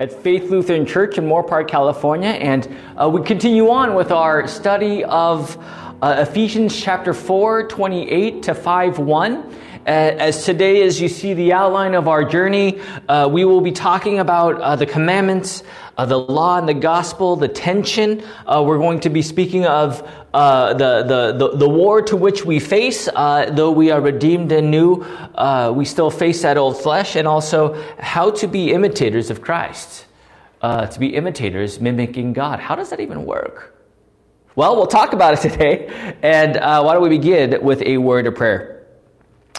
at Faith Lutheran Church in Moorpark, California, and uh, we continue on with our study of uh, Ephesians chapter 4, 28 to 5 1. Uh, as today, as you see the outline of our journey, uh, we will be talking about uh, the commandments, uh, the law and the gospel, the tension. Uh, we're going to be speaking of uh, the, the, the, the, war to which we face, though we are redeemed and new, we still face that old flesh, and also how to be imitators of Christ. To be imitators mimicking God. How does that even work? Well, we'll talk about it today. And why don't we begin with a word of prayer?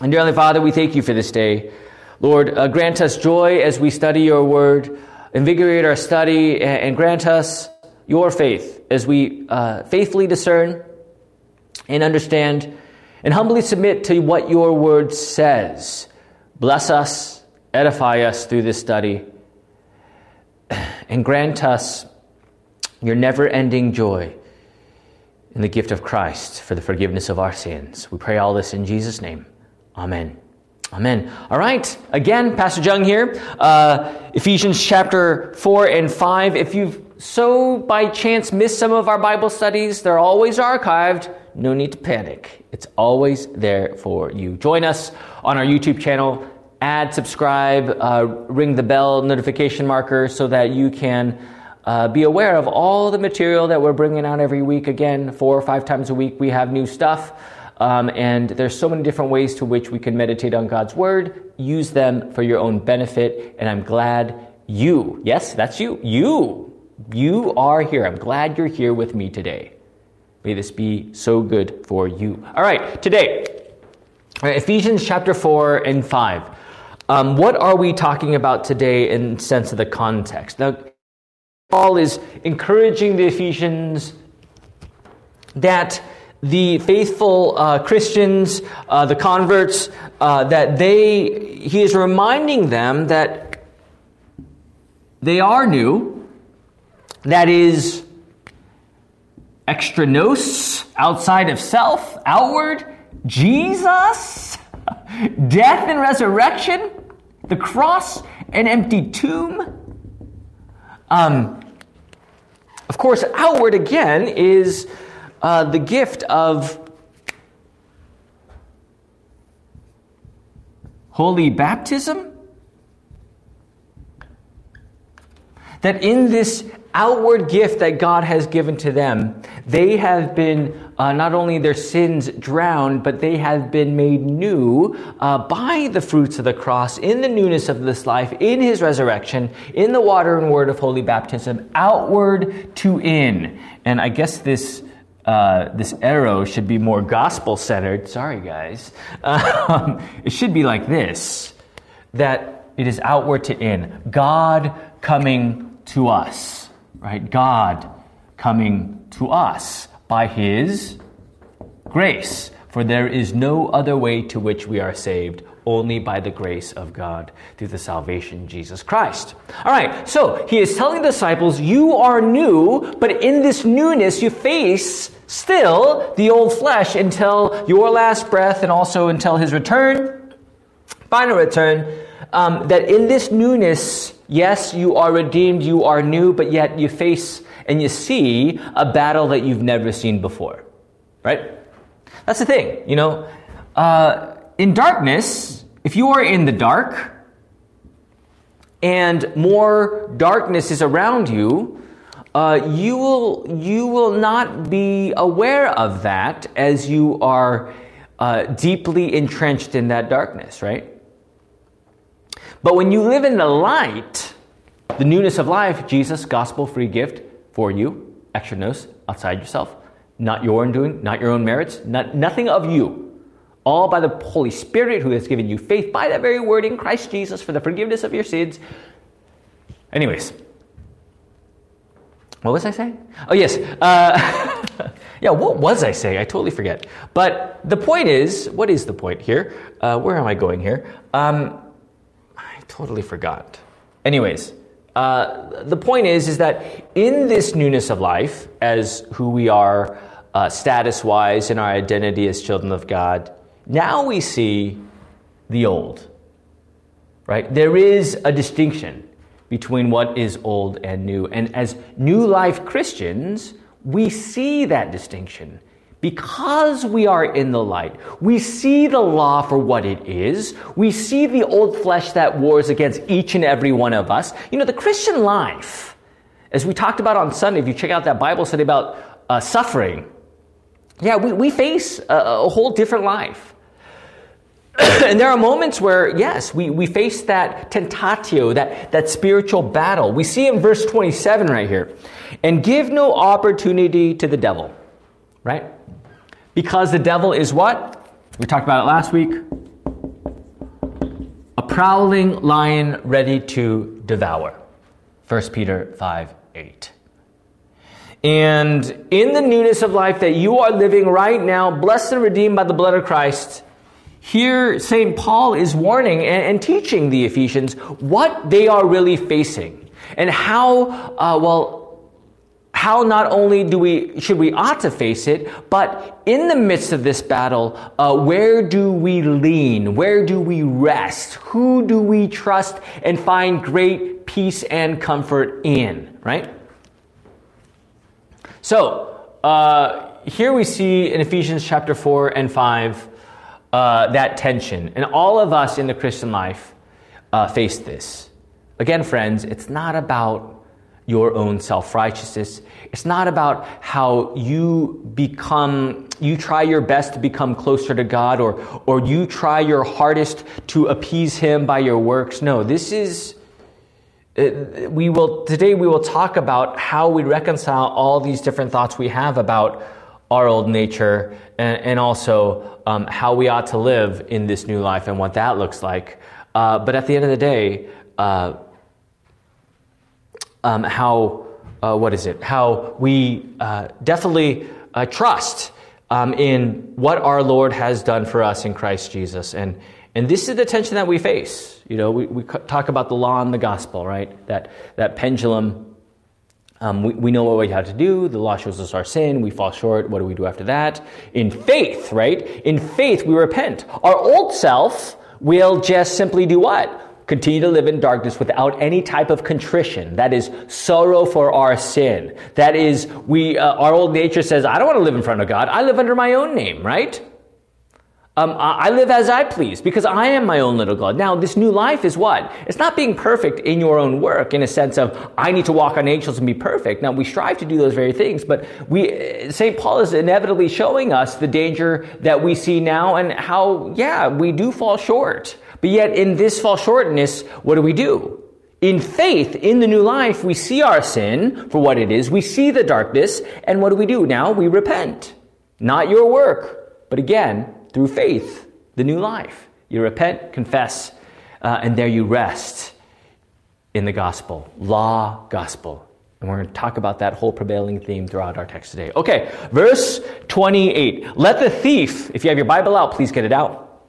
And dear Heavenly Father, we thank you for this day. Lord, grant us joy as we study your word invigorate our study, and grant us your faith as we uh, faithfully discern and understand and humbly submit to what your word says. Bless us, edify us through this study, and grant us your never ending joy in the gift of Christ for the forgiveness of our sins. We pray all this in Jesus' name. Amen. Amen. All right. Again, Pastor Jung here. Uh, Ephesians chapter 4 and 5. If you've so by chance missed some of our Bible studies, they're always archived. No need to panic. It's always there for you. Join us on our YouTube channel. Add, subscribe, uh, ring the bell notification marker so that you can uh, be aware of all the material that we're bringing out every week. Again, four or five times a week, we have new stuff. Um, and there's so many different ways to which we can meditate on God's Word. Use them for your own benefit. And I'm glad you, yes, that's you, you, you are here. I'm glad you're here with me today. May this be so good for you. All right, today, Ephesians chapter 4 and 5. Um, what are we talking about today in sense of the context? Now, Paul is encouraging the Ephesians that the faithful uh, Christians, uh, the converts, uh, that they, he is reminding them that they are new. That is extra nos, outside of self, outward, Jesus, death and resurrection, the cross, an empty tomb. Um, of course, outward again is uh, the gift of holy baptism? That in this outward gift that God has given to them, they have been uh, not only their sins drowned, but they have been made new uh, by the fruits of the cross, in the newness of this life, in his resurrection, in the water and word of holy baptism, outward to in. And I guess this uh, this arrow should be more gospel centered. Sorry, guys. Um, it should be like this that it is outward to in. God coming to us, right? God coming to us by His grace. For there is no other way to which we are saved only by the grace of God through the salvation Jesus Christ. All right, so he is telling the disciples, You are new, but in this newness you face still the old flesh until your last breath and also until his return, final return. Um, that in this newness, yes, you are redeemed, you are new, but yet you face and you see a battle that you've never seen before. Right? That's the thing, you know. Uh, in darkness, if you are in the dark and more darkness is around you, uh, you will you will not be aware of that as you are uh, deeply entrenched in that darkness, right? But when you live in the light, the newness of life, Jesus, gospel free gift for you, extra nos, outside yourself, not your own doing, not your own merits, not, nothing of you all by the Holy Spirit who has given you faith by that very word in Christ Jesus for the forgiveness of your sins. Anyways, what was I saying? Oh, yes. Uh, yeah, what was I saying? I totally forget. But the point is what is the point here? Uh, where am I going here? Um, I totally forgot. Anyways, uh, the point is, is that in this newness of life, as who we are uh, status wise in our identity as children of God, now we see the old, right? There is a distinction. between what is old and new. And as new life Christians, we see that distinction. Because we are in the light, we see the law for what it is. We see the old flesh that wars against each and every one of us. You know, the Christian life, as we talked about on Sunday, if you check out that Bible study about uh, suffering, yeah, we, we face a, a whole different life. and there are moments where, yes, we, we face that tentatio, that, that spiritual battle. We see in verse 27 right here, and give no opportunity to the devil, right? Because the devil is what? We talked about it last week. A prowling lion ready to devour. 1 Peter 5 8. And in the newness of life that you are living right now, blessed and redeemed by the blood of Christ, here St. Paul is warning and, and, teaching the Ephesians what they are really facing and how, uh, well, how not only do we should we ought to face it, but in the midst of this battle, uh, where do we lean? Where do we rest? Who do we trust and find great peace and comfort in? Right. So uh, here we see in Ephesians chapter four and five uh, that tension, and all of us in the Christian life uh, face this. Again, friends, it's not about your own self righteousness. It's not about how you become, you try your best to become closer to God or, or you try your hardest to appease Him by your works. No, this is, uh, we will, today we will talk about how we reconcile all these different thoughts we have about our old nature and, and also um, how we ought to live in this new life and what that looks like. Uh, but at the end of the day, uh, um, how, uh, what is it, how we uh, definitely uh, trust um, in what our Lord has done for us in Christ Jesus. And, and this is the tension that we face. You know, we, we talk about the law and the gospel, right? That, that pendulum. Um, we, we know what we have to do. The law shows us our sin. We fall short. What do we do after that? In faith, right? In faith, we repent. Our old self will just simply do what? continue to live in darkness without any type of contrition. That is sorrow for our sin. That is, we, uh, our old nature says, I don't want to live in front of God. I live under my own name, right? Um, I live as I please because I am my own little God. Now, this new life is what? It's not being perfect in your own work in a sense of I need to walk on angels and be perfect. Now, we strive to do those very things, but we, St. Paul is inevitably showing us the danger that we see now and how, yeah, we do fall short. But yet, in this fall shortness, what do we do? In faith, in the new life, we see our sin for what it is. We see the darkness, and what do we do? Now we repent. Not your work, but again, through faith, the new life. You repent, confess, uh, and there you rest in the gospel. Law, gospel. And we're going to talk about that whole prevailing theme throughout our text today. Okay, verse 28. Let the thief, if you have your Bible out, please get it out.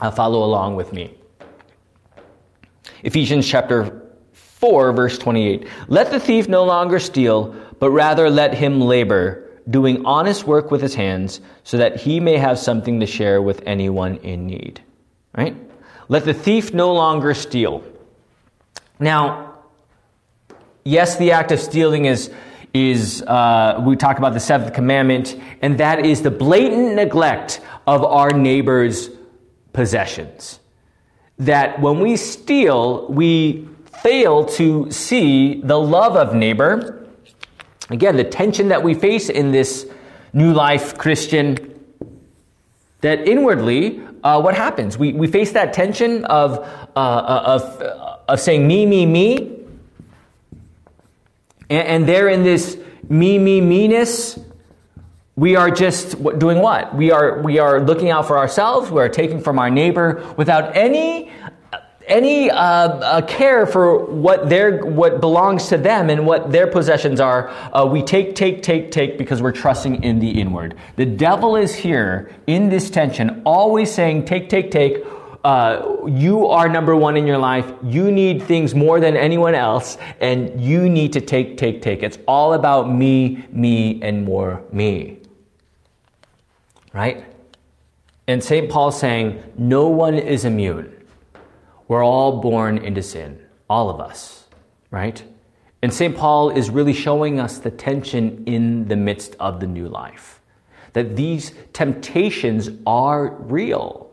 Uh, follow along with me. Ephesians chapter 4, verse 28. Let the thief no longer steal, but rather let him labor, doing honest work with his hands, so that he may have something to share with anyone in need. Right? Let the thief no longer steal. Now, yes, the act of stealing is is uh, we talk about the seventh commandment, and that is the blatant neglect of our neighbor's possessions. That when we steal, we fail to see the love of neighbor. Again, the tension that we face in this new life Christian, that inwardly, uh, what happens? We, we face that tension of, uh, uh of, uh, of saying me, me, me. And, and there in this me, me, meanness, we are just doing what? We are, we are looking out for ourselves. We are taking from our neighbor without any, any uh, uh, care for what, their, what belongs to them and what their possessions are. Uh, we take, take, take, take because we're trusting in the inward. The devil is here in this tension, always saying, take, take, take. Uh, you are number one in your life. You need things more than anyone else, and you need to take, take, take. It's all about me, me, and more me right? And St. Paul's saying, no one is immune. We're all born into sin, all of us. right? And St. Paul is really showing us the tension in the midst of the new life. That these temptations are real.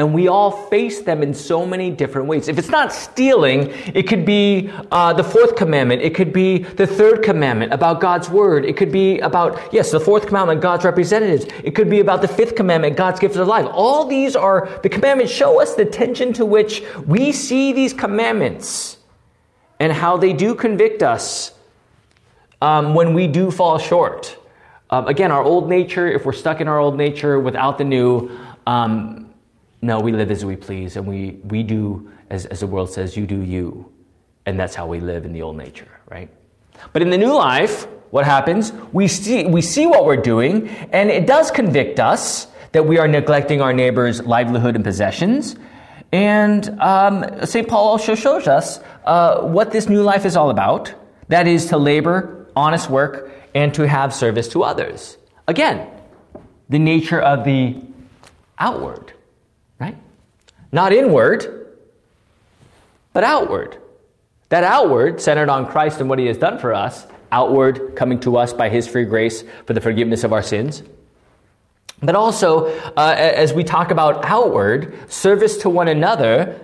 And we all face them in so many different ways. If it's not stealing, it could be uh, the fourth commandment. It could be the third commandment about God's word. It could be about, yes, the fourth commandment, God's representatives. It could be about the fifth commandment, God's gift of life. All these are, the commandments show us the tension to which we see these commandments and how they do convict us um, when we do fall short. Um, again, our old nature, if we're stuck in our old nature without the new, um, no, we live as we please, and we, we do, as, as the world says, you do you. And that's how we live in the old nature, right? But in the new life, what happens? We see, we see what we're doing, and it does convict us that we are neglecting our neighbor's livelihood and possessions. And um, St. Paul also shows us uh, what this new life is all about that is, to labor, honest work, and to have service to others. Again, the nature of the outward. Not inward, but outward. That outward, centered on Christ and what he has done for us, outward, coming to us by his free grace for the forgiveness of our sins. But also, uh, as we talk about outward, service to one another,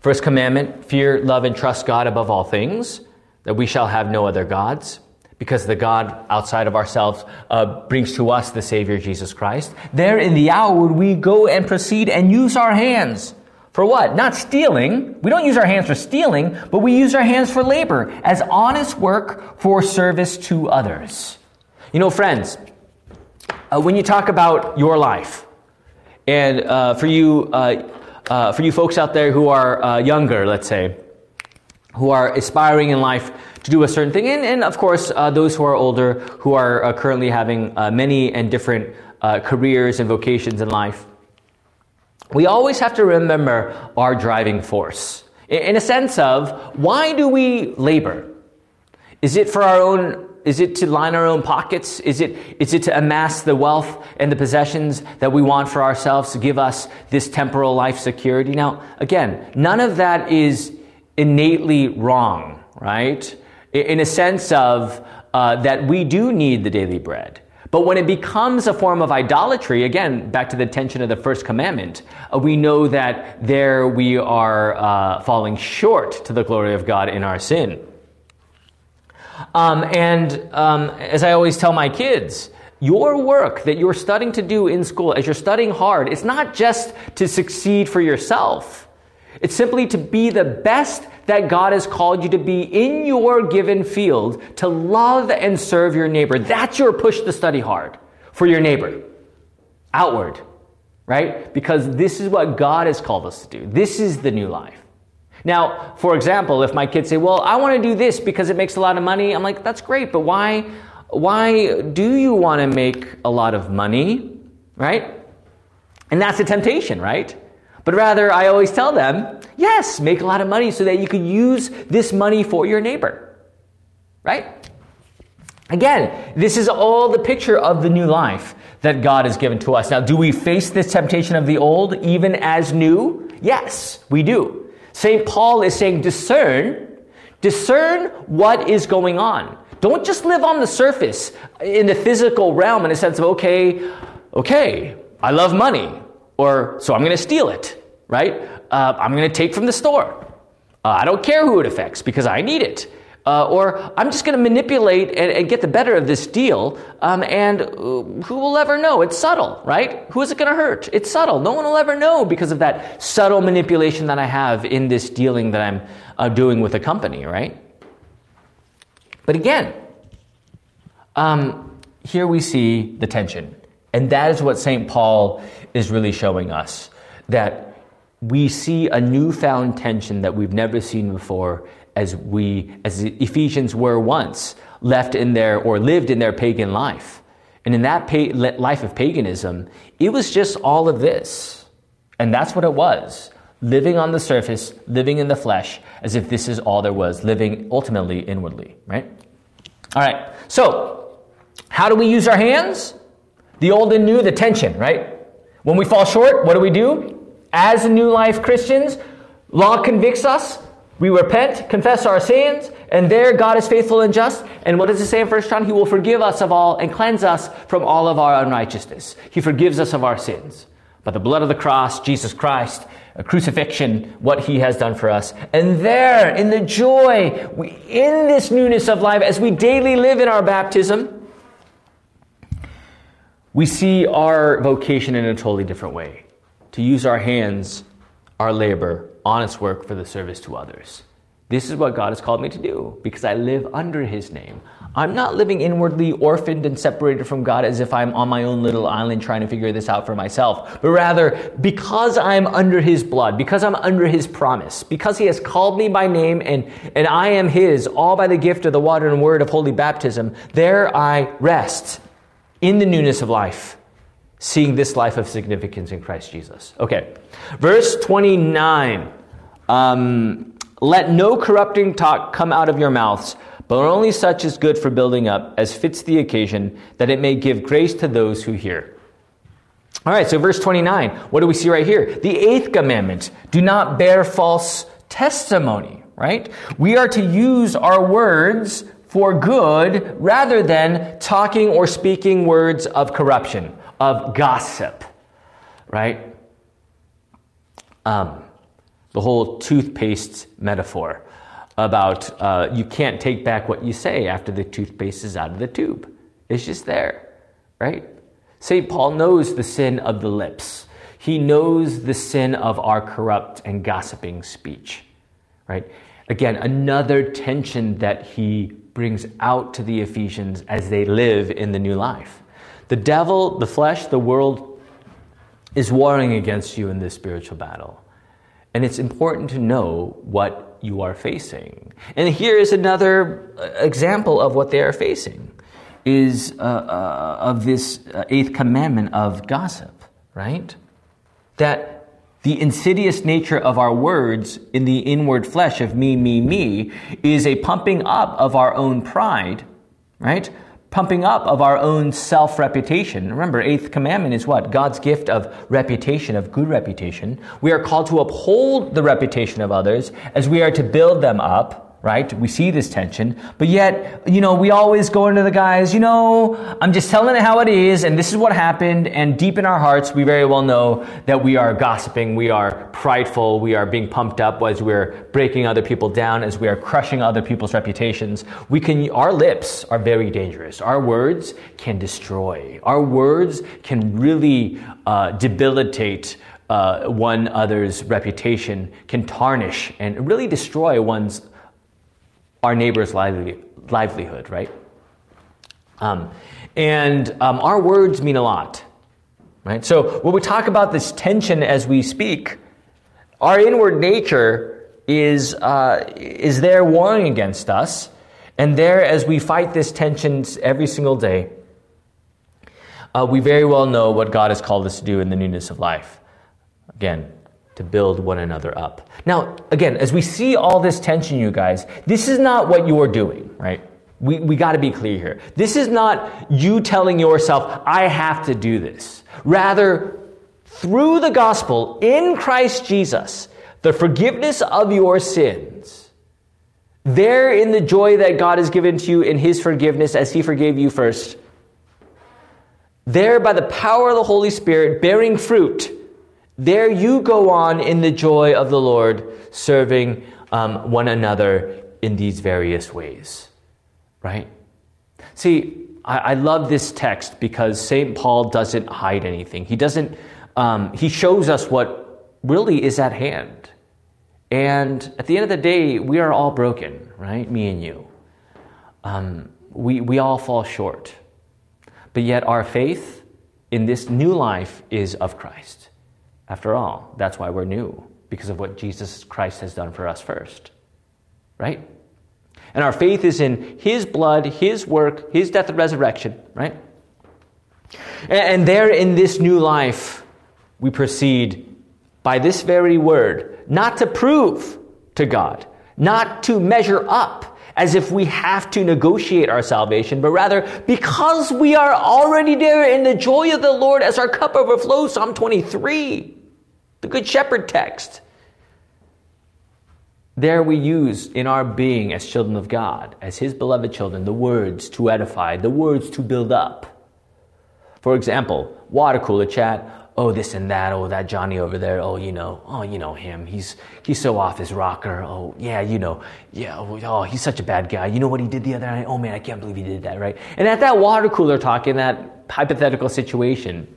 first commandment, fear, love, and trust God above all things, that we shall have no other gods because the God outside of ourselves uh, brings to us the Savior Jesus Christ. There in the outward, we go and proceed and use our hands for what? Not stealing. We don't use our hands for stealing, but we use our hands for labor as honest work for service to others. You know, friends, uh, when you talk about your life, and uh, for you, uh, uh for you folks out there who are uh, younger, let's say, who are aspiring in life to do a certain thing, and, and of course, uh, those who are older, who are currently having many and different careers and vocations in life we always have to remember our driving force. In a sense of, why do we labor? Is it for our own is it to line our own pockets? Is it, is it to amass the wealth and the possessions that we want for ourselves to give us this temporal life security? Now, again, none of that is innately wrong, right? In a sense of uh, that we do need the daily bread. But when it becomes a form of idolatry, again, back to the tension of the first commandment, uh, we know that there we are uh, falling short to the glory of God in our sin. Um, and um, as I always tell my kids, your work that you're studying to do in school, as you're studying hard, it's not just to succeed for yourself. It's simply to be the best that God has called you to be in your given field, to love and serve your neighbor. That's your push to study hard for your neighbor. Outward, right? Because this is what God has called us to do. This is the new life. Now, for example, if my kids say, "Well, I want to do this because it makes a lot of money," I'm like, "That's great, but why why do you want to make a lot of money?" Right? And that's a temptation, right? But rather, I always tell them, yes, make a lot of money so that you can use this money for your neighbor. Right? Again, this is all the picture of the new life that God has given to us. Now, do we face this temptation of the old even as new? Yes, we do. St. Paul is saying, discern, discern what is going on. Don't just live on the surface in the physical realm in a sense of, okay, okay, I love money. Or, so I'm going to steal it, right? Uh, I'm going to take from the store. Uh, I don't care who it affects because I need it. Uh, or I'm just going to manipulate and, and, get the better of this deal, um, and uh, who will ever know? It's subtle, right? Who is it going to hurt? It's subtle. No one will ever know because of that subtle manipulation that I have in this dealing that I'm uh, doing with a company, right? But again, um, here we see the tension. And that is what St. Paul is really showing us that we see a newfound tension that we've never seen before as we as the Ephesians were once left in their or lived in their pagan life. And in that pa- life of paganism, it was just all of this. And that's what it was. Living on the surface, living in the flesh, as if this is all there was, living ultimately inwardly, right? All right. So, how do we use our hands? The old and new, the tension, right? When we fall short, what do we do? As new life Christians, law convicts us. We repent, confess our sins, and there God is faithful and just. And what does it say in 1 John? He will forgive us of all and cleanse us from all of our unrighteousness. He forgives us of our sins. By the blood of the cross, Jesus Christ, a crucifixion, what he has done for us. And there, in the joy, we, in this newness of life, as we daily live in our baptism, we see our vocation in a totally different way to use our hands, our labor, honest work for the service to others. This is what God has called me to do because I live under His name. I'm not living inwardly orphaned and separated from God as if I'm on my own little island trying to figure this out for myself, but rather because I'm under His blood, because I'm under His promise, because He has called me by name and, and I am His, all by the gift of the water and word of holy baptism, there I rest in the newness of life seeing this life of significance in Christ Jesus. Okay, verse 29. Um, Let no corrupting talk come out of your mouths, but only such as good for building up, as fits the occasion, that it may give grace to those who hear. All right, so verse 29, what do we see right here? The eighth commandment do not bear false testimony, right? We are to use our words for good rather than talking or speaking words of corruption of gossip, right? Um, the whole toothpaste metaphor about uh, you can't take back what you say after the toothpaste is out of the tube. It's just there, right? St. Paul knows the sin of the lips. He knows the sin of our corrupt and gossiping speech, right? Again, another tension that he brings out to the Ephesians as they live in the new life. The devil, the flesh, the world is warring against you in this spiritual battle. And it's important to know what you are facing. And here is another uh, example of what they are facing is uh, uh, of this uh, eighth commandment of gossip, right? That the insidious nature of our words in the inward flesh of me, me, me is a pumping up of our own pride, right? pumping up of our own self reputation. Remember, eighth commandment is what? God's gift of reputation, of good reputation. We are called to uphold the reputation of others as we are to build them up right? We see this tension, but yet, you know, we always go into the guys, you know, I'm just telling it how it is, and this is what happened, and deep in our hearts, we very well know that we are gossiping, we are prideful, we are being pumped up as we're breaking other people down, as we are crushing other people's reputations. We can, our lips are very dangerous. Our words can destroy. Our words can really uh, debilitate uh, one other's reputation, can tarnish and really destroy one's our neighbor's livelihood, right? Um, and um, our words mean a lot, right? So when we talk about this tension as we speak, our inward nature is uh, is there warring against us, and there as we fight this tension every single day, uh, we very well know what God has called us to do in the newness of life. Again, to build one another up. Now, again, as we see all this tension, you guys, this is not what you are doing, right? We, we got to be clear here. This is not you telling yourself, I have to do this. Rather, through the gospel in Christ Jesus, the forgiveness of your sins, there in the joy that God has given to you in His forgiveness as He forgave you first, there by the power of the Holy Spirit bearing fruit, there you go on in the joy of the Lord, serving um, one another in these various ways. Right? See, I, I love this text because St. Paul doesn't hide anything. He doesn't, um, he shows us what really is at hand. And at the end of the day, we are all broken, right? Me and you. Um, we, we all fall short. But yet, our faith in this new life is of Christ. After all, that's why we're new, because of what Jesus Christ has done for us first. Right? And our faith is in His blood, His work, His death and resurrection, right? And there in this new life, we proceed by this very word, not to prove to God, not to measure up as if we have to negotiate our salvation, but rather because we are already there in the joy of the Lord as our cup overflows, Psalm 23 the Good Shepherd text. There we use in our being as children of God, as His beloved children, the words to edify, the words to build up. For example, water cooler chat, oh this and that, oh that Johnny over there, oh you know, oh you know him, he's he's so off his rocker, oh yeah, you know, yeah, oh, oh he's such a bad guy. You know what he did the other night? Oh man, I can't believe he did that, right? And at that water cooler talk in that hypothetical situation,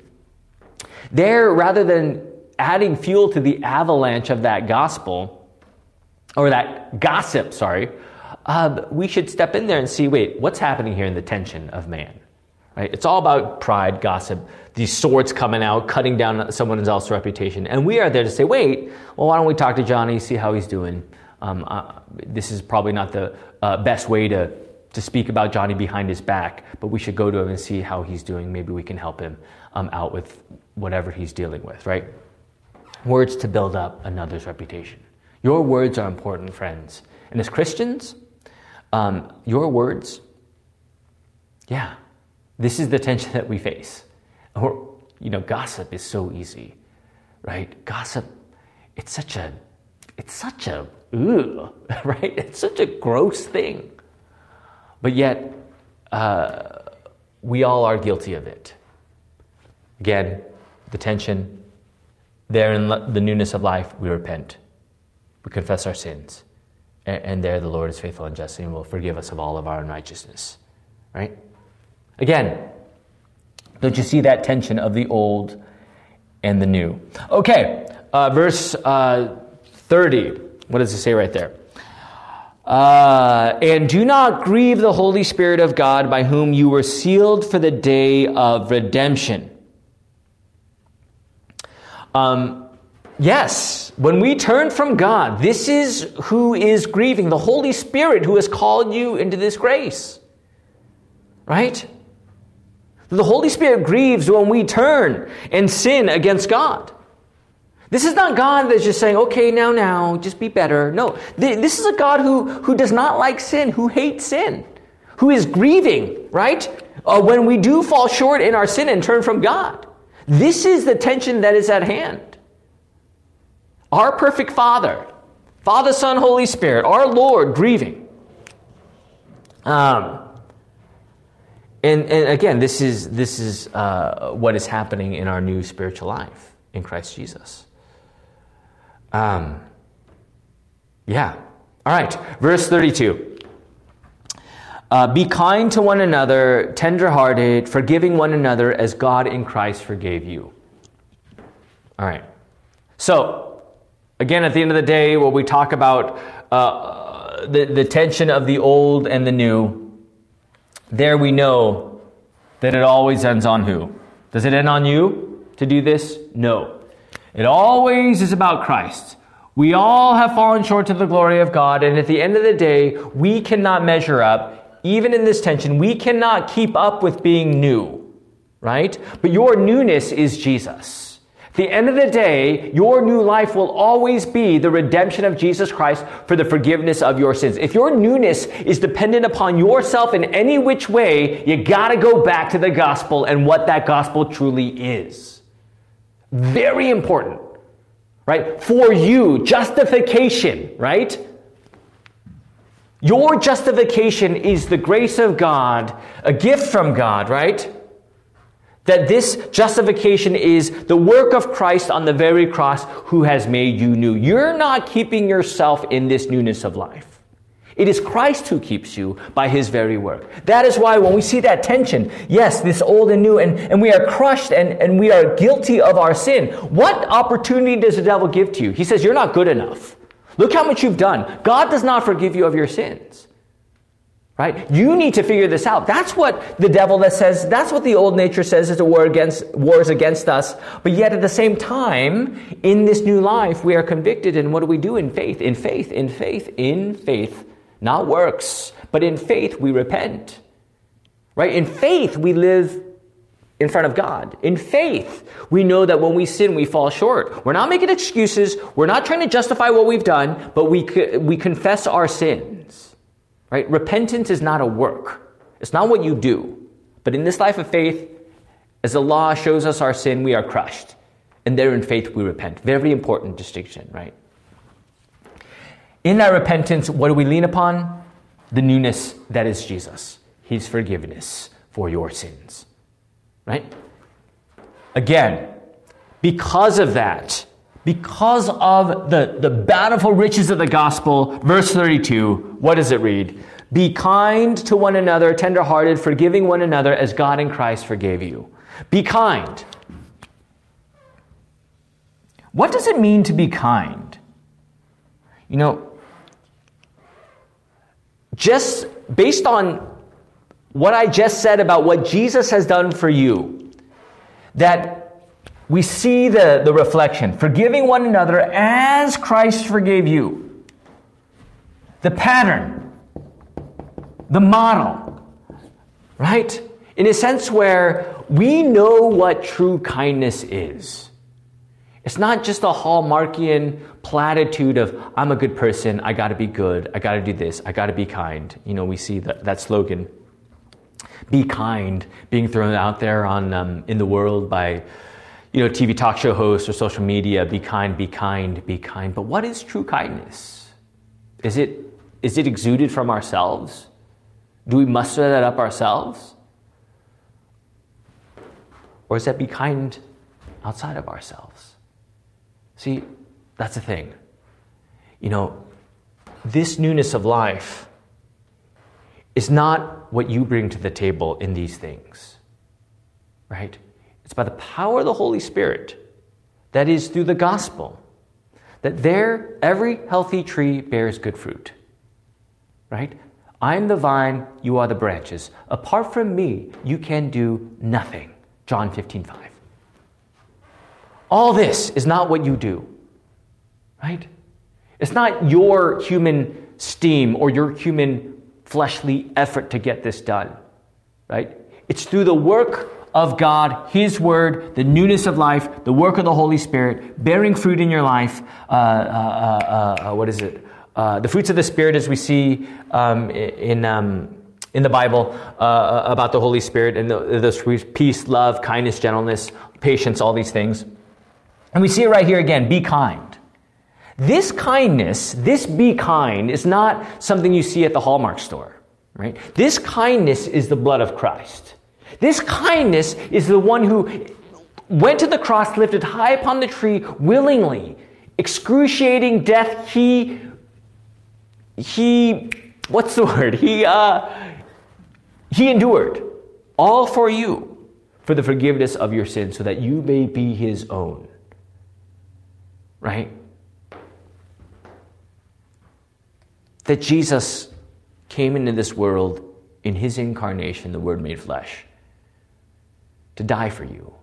there rather than adding fuel to the avalanche of that gospel or that gossip, sorry, uh, we should step in there and see, wait, what's happening here in the tension of man? Right? It's all about pride, gossip, these swords coming out, cutting down someone else's reputation. And we are there to say, wait, well, why don't we talk to Johnny, see how he's doing? Um, uh, this is probably not the uh, best way to, to speak about Johnny behind his back, but we should go to him and see how he's doing. Maybe we can help him um, out with whatever he's dealing with, right? Words to build up another's reputation. Your words are important, friends. And as Christians, um, your words, yeah, this is the tension that we face. Or, you know, gossip is so easy, right? Gossip, it's such a, it's such a, ugh, right? It's such a gross thing. But yet, uh, we all are guilty of it. Again, the tension, there in the newness of life, we repent. We confess our sins. And there the Lord is faithful and just and will forgive us of all of our unrighteousness. Right? Again, don't you see that tension of the old and the new? Okay, uh, verse uh, 30. What does it say right there? Uh, and do not grieve the Holy Spirit of God by whom you were sealed for the day of redemption. Um, yes, when we turn from God, this is who is grieving the Holy Spirit who has called you into this grace. Right? The Holy Spirit grieves when we turn and sin against God. This is not God that's just saying, okay, now, now, just be better. No, this is a God who, who does not like sin, who hates sin, who is grieving, right? Uh, when we do fall short in our sin and turn from God. This is the tension that is at hand. Our perfect Father, Father, Son, Holy Spirit, our Lord grieving. Um, and, and again, this is, this is uh, what is happening in our new spiritual life in Christ Jesus. Um, yeah. All right. Verse 32. Uh, be kind to one another, tenderhearted, forgiving one another as God in Christ forgave you. All right. So, again, at the end of the day, what we talk about uh, the, the tension of the old and the new there we know that it always ends on who? Does it end on you to do this? No. It always is about Christ. We all have fallen short to the glory of God, and at the end of the day, we cannot measure up. Even in this tension, we cannot keep up with being new, right? But your newness is Jesus At the end of the day, your new life will always be the redemption of Jesus Christ for the forgiveness of your sins. If your newness is dependent upon yourself in any which way, you gotta go back to the gospel and what that gospel truly is. Very important, right? For you, justification, right? Your justification is the grace of God, a gift from God, right? That this justification is the work of Christ on the very cross who has made you new. You're not keeping yourself in this newness of life. It is Christ who keeps you by his very work. That is why when we see that tension, yes, this old and new, and, and we are crushed and, and we are guilty of our sin, what opportunity does the devil give to you? He says, You're not good enough. Look how much you've done. God does not forgive you of your sins. Right? You need to figure this out. That's what the devil that says, that's what the old nature says is a war against, wars against us. But yet at the same time, in this new life, we are convicted. And what do we do in faith? In faith, in faith, in faith. Not works, but in faith, we repent. Right? In faith, we live in front of God. In faith, we know that when we sin, we fall short. We're not making excuses. We're not trying to justify what we've done, but we, we confess our sins. Right? Repentance is not a work. It's not what you do. But in this life of faith, as the law shows us our sin, we are crushed. And there in faith we repent. Very important distinction, right? In that repentance, what do we lean upon? The newness that is Jesus, His forgiveness for your sins. Right? Again, because of that, because of the, the bountiful riches of the gospel, verse 32, what does it read? Be kind to one another, tenderhearted, forgiving one another as God in Christ forgave you. Be kind. What does it mean to be kind? You know, just based on what I just said about what Jesus has done for you, that we see the, the reflection forgiving one another as Christ forgave you. The pattern, the model, right? In a sense where we know what true kindness is. It's not just a Hallmarkian platitude of, I'm a good person, I gotta be good, I gotta do this, I gotta be kind. You know, we see that, that slogan, be kind, being thrown out there on, um, in the world by you know, TV talk show hosts or social media, be kind, be kind, be kind. But what is true kindness? Is it, is it exuded from ourselves? Do we muster that up ourselves? Or is that be kind outside of ourselves? See, that's the thing. You know, this newness of life is not what you bring to the table in these things, right? It's by the power of the Holy Spirit, that is through the gospel, that there every healthy tree bears good fruit. Right? I am the vine, you are the branches. Apart from me, you can do nothing. John 15, 5. All this is not what you do. Right? It's not your human steam or your human fleshly effort to get this done. Right? It's through the work of God, His Word, the newness of life, the work of the Holy Spirit, bearing fruit in your life. Uh, uh, uh, uh what is it? Uh, the fruits of the Spirit, as we see um, in, um, in the Bible uh, about the Holy Spirit, and the peace, love, kindness, gentleness, patience, all these things. And we see it right here again be kind. This kindness, this be kind, is not something you see at the Hallmark store, right? This kindness is the blood of Christ. This kindness is the one who went to the cross, lifted high upon the tree willingly, excruciating death. He, he, what's the word? He, uh, he endured all for you for the forgiveness of your sins so that you may be his own. Right? That Jesus came into this world in his incarnation, the Word made flesh to die for you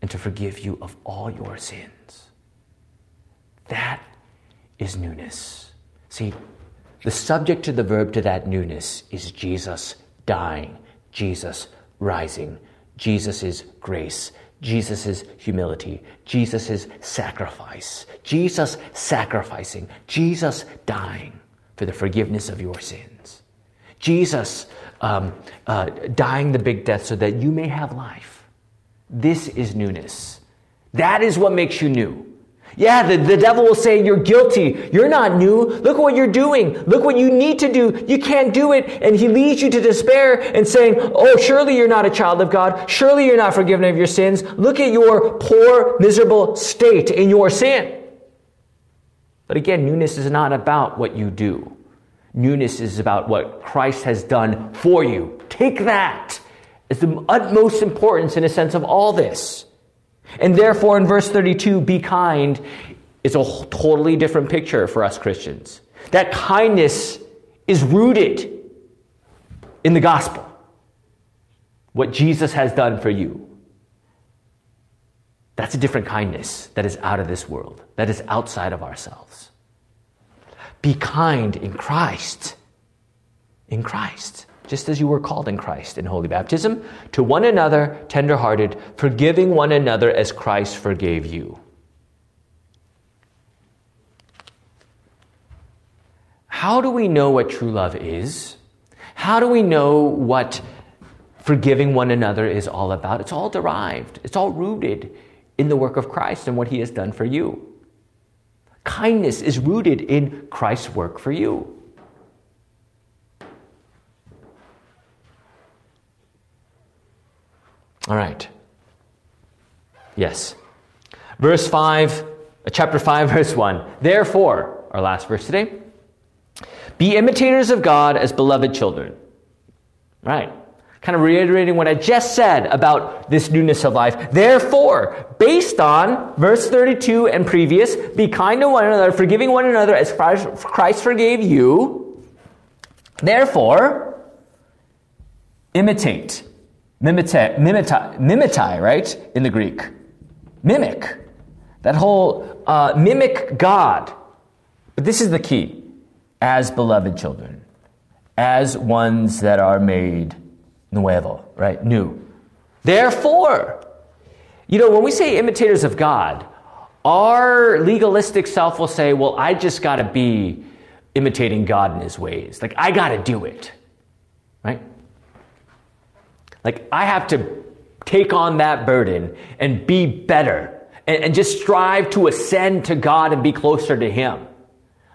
and to forgive you of all your sins. That is newness. See, the subject to the verb to that newness is Jesus dying, Jesus rising, Jesus' grace, Jesus' humility, Jesus' sacrifice, Jesus sacrificing, Jesus dying for the forgiveness of your sins, Jesus um, uh, dying the big death so that you may have life. This is newness. That is what makes you new. Yeah, the, the devil will say, You're guilty. You're not new. Look what you're doing. Look what you need to do. You can't do it. And he leads you to despair and saying, Oh, surely you're not a child of God. Surely you're not forgiven of your sins. Look at your poor, miserable state in your sin. But again, newness is not about what you do. Newness is about what Christ has done for you. Take that is the utmost importance in a sense of all this. And therefore, in verse 32, be kind is a totally different picture for us Christians. That kindness is rooted in the gospel, what Jesus has done for you. That's a different kindness that is out of this world, that is outside of ourselves. Be kind in Christ. In Christ just as you were called in Christ in holy baptism, to one another, tenderhearted, forgiving one another as Christ forgave you. How do we know what true love is? How do we know what forgiving one another is all about? It's all derived, it's all rooted in the work of Christ and what he has done for you. Kindness is rooted in Christ's work for you. All right. Yes. Verse 5, uh, chapter 5, verse 1. Therefore, our last verse today, be imitators of God as beloved children. Right. Kind of reiterating what I just said about this newness of life. Therefore, based on verse 32 and previous, be kind to one another, forgiving one another as Christ forgave you. Therefore, imitate Mimete, mimeti, mimeti, right? In the Greek. Mimic. That whole uh, mimic God. But this is the key. As beloved children. As ones that are made nuevo, right? New. Therefore, you know, when we say imitators of God, our legalistic self will say, well, I just got to be imitating God in his ways. Like, I got to do it, right? Like, I have to take on that burden and be better and, and just strive to ascend to God and be closer to Him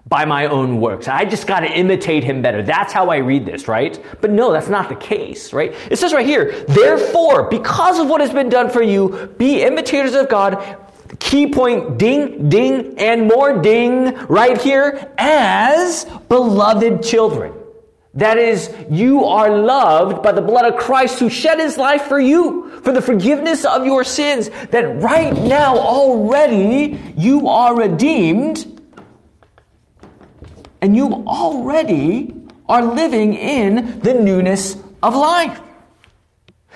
by my own works. I just got to imitate him better. That's how I read this, right? But no, that's not the case, right? It says right here, therefore, because of what has been done for you, be imitators of God. Key point, ding, ding, and more ding right here as beloved children. That is, you are loved by the blood of Christ who shed his life for you, for the forgiveness of your sins. That right now, already, you are redeemed, and you already are living in the newness of life.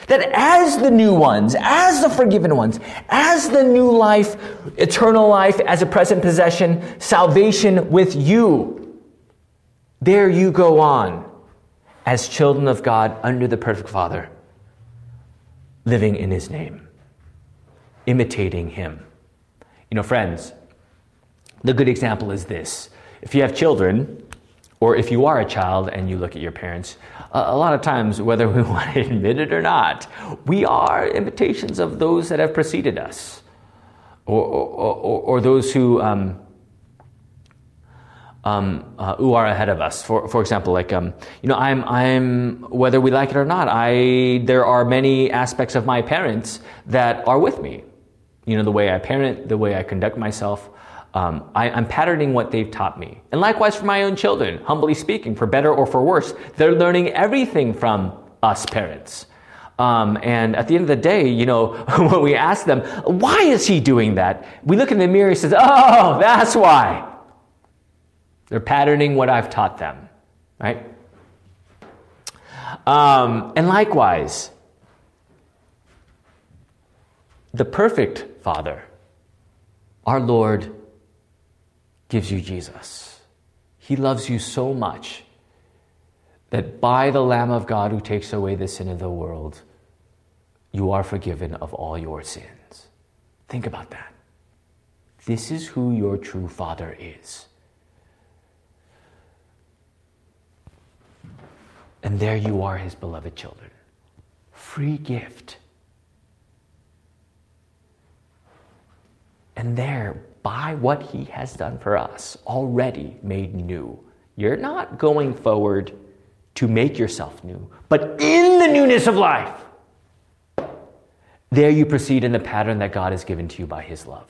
That as the new ones, as the forgiven ones, as the new life, eternal life as a present possession, salvation with you, there you go on as children of God under the perfect Father, living in His name, imitating Him. You know, friends, the good example is this. If you have children, or if you are a child and you look at your parents, a lot of times, whether we want to admit it or not, we are imitations of those that have preceded us, or, or, or, or those who um, um, uh, who are ahead of us. For, for example, like, um, you know, I'm, I'm, whether we like it or not, I, there are many aspects of my parents that are with me. You know, the way I parent, the way I conduct myself. Um, I, I'm patterning what they've taught me. And likewise for my own children, humbly speaking, for better or for worse, they're learning everything from us parents. Um, and at the end of the day, you know, when we ask them, why is he doing that? We look in the mirror and says, oh, that's why. They're patterning what I've taught them, right? Um, and likewise, the perfect Father, our Lord, gives you Jesus. He loves you so much that by the Lamb of God who takes away the sin of the world, you are forgiven of all your sins. Think about that. This is who your true Father is. And there you are, his beloved children. Free gift. And there, by what he has done for us, already made new. You're not going forward to make yourself new, but in the newness of life. There you proceed in the pattern that God has given to you by his love.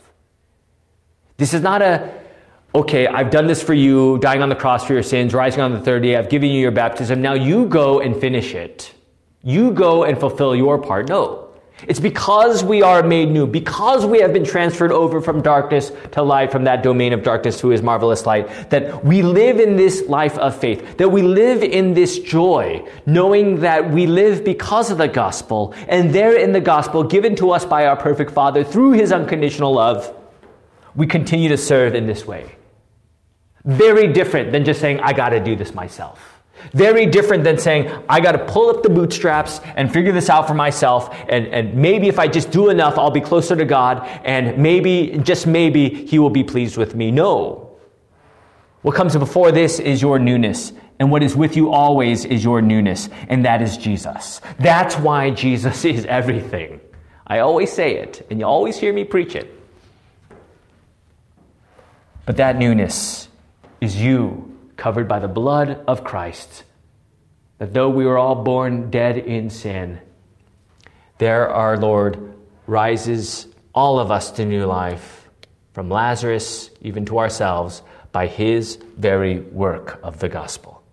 This is not a okay, I've done this for you, dying on the cross for your sins, rising on the third day, I've given you your baptism. Now you go and finish it. You go and fulfill your part. No. It's because we are made new, because we have been transferred over from darkness to light, from that domain of darkness to his marvelous light, that we live in this life of faith, that we live in this joy, knowing that we live because of the gospel, and there in the gospel given to us by our perfect Father through his unconditional love, we continue to serve in this way. Very different than just saying, I got to do this myself. Very different than saying, I got to pull up the bootstraps and figure this out for myself. And, and maybe if I just do enough, I'll be closer to God. And maybe, just maybe, He will be pleased with me. No. What comes before this is your newness. And what is with you always is your newness. And that is Jesus. That's why Jesus is everything. I always say it, and you always hear me preach it. But that newness is you covered by the blood of Christ. That though we were all born dead in sin, there our Lord rises all of us to new life, from Lazarus even to ourselves, by his very work of the gospel.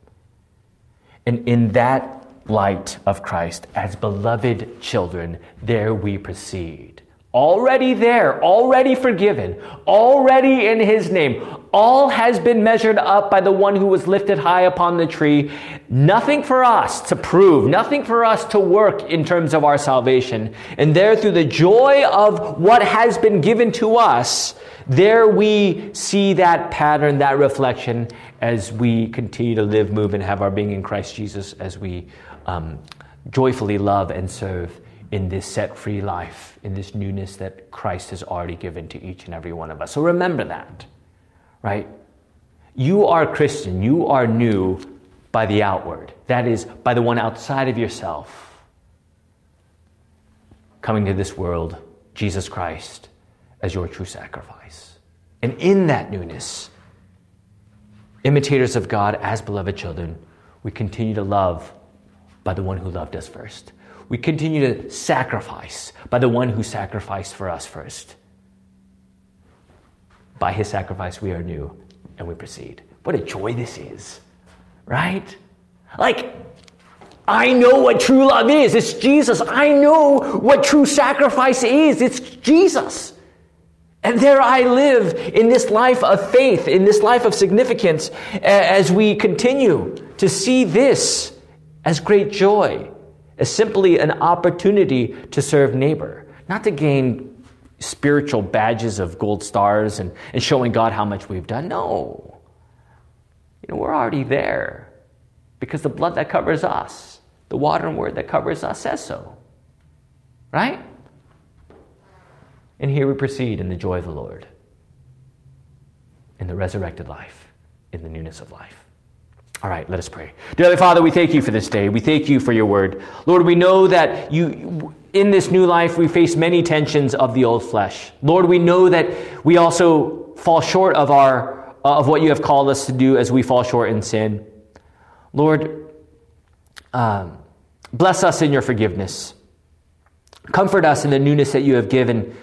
And in that light of Christ, as beloved children, there we proceed. Already there, already forgiven, already in his name. All has been measured up by the one who was lifted high upon the tree. Nothing for us to prove, nothing for us to work in terms of our salvation. And there, through the joy of what has been given to us, there we see that pattern, that reflection, as we continue to live, move, and have our being in Christ Jesus as we um, joyfully love and serve in this set free life, in this newness that Christ has already given to each and every one of us. So remember that, right? You are Christian, you are new by the outward, that is, by the one outside of yourself coming to this world, Jesus Christ, as your true sacrifice. And in that newness, imitators of God as beloved children, we continue to love by the one who loved us first. We continue to sacrifice by the one who sacrificed for us first. By his sacrifice, we are new and we proceed. What a joy this is, right? Like, I know what true love is. It's Jesus. I know what true sacrifice is. It's Jesus. And there I live in this life of faith, in this life of significance, as we continue to see this as great joy, as simply an opportunity to serve neighbor, not to gain spiritual badges of gold stars and, and showing God how much we've done. No. You know, we're already there because the blood that covers us, the water and word that covers us says so. Right? And here we proceed in the joy of the Lord, in the resurrected life, in the newness of life. All right, let us pray. Dearly Father, we thank you for this day. We thank you for your word. Lord, we know that you, in this new life, we face many tensions of the old flesh. Lord, we know that we also fall short of our, of what you have called us to do as we fall short in sin. Lord, um, bless us in your forgiveness. Comfort us in the newness that you have given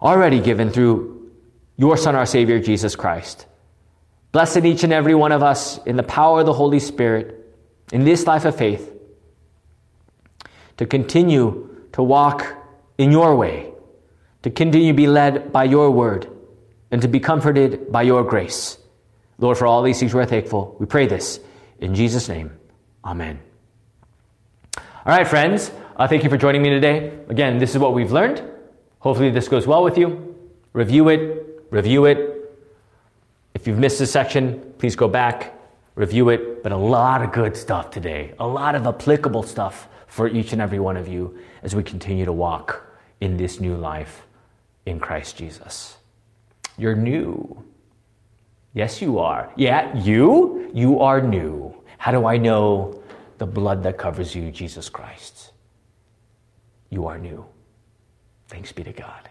already given through your Son, our Savior, Jesus Christ. Blessed each and every one of us in the power of the Holy Spirit in this life of faith to continue to walk in your way, to continue to be led by your word, and to be comforted by your grace. Lord, for all these things we're thankful. We pray this in Jesus' name. Amen. All right, friends, uh, thank you for joining me today. Again, this is what we've learned. Hopefully, this goes well with you. Review it, review it. If you've missed this section, please go back, review it. But a lot of good stuff today, a lot of applicable stuff for each and every one of you as we continue to walk in this new life in Christ Jesus. You're new. Yes, you are. Yeah, you? You are new. How do I know the blood that covers you, Jesus Christ? You are new. Thanks be to God.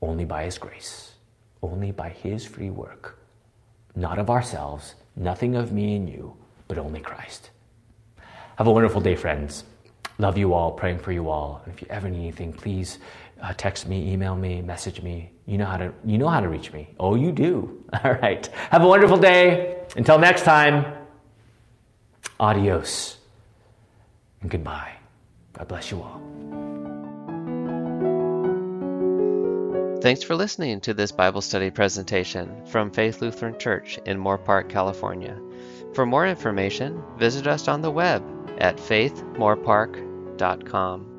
Only by His grace, only by His free work, not of ourselves, nothing of me and you, but only Christ. Have a wonderful day, friends. Love you all, praying for you all. And if you ever need anything, please uh, text me, email me, message me. You know how to you know how to reach me. Oh, you do. All right. Have a wonderful day. Until next time. Adios and goodbye. God bless you all. Thanks for listening to this Bible study presentation from Faith Lutheran Church in Moorpark, California. For more information, visit us on the web at faithmoorpark.com.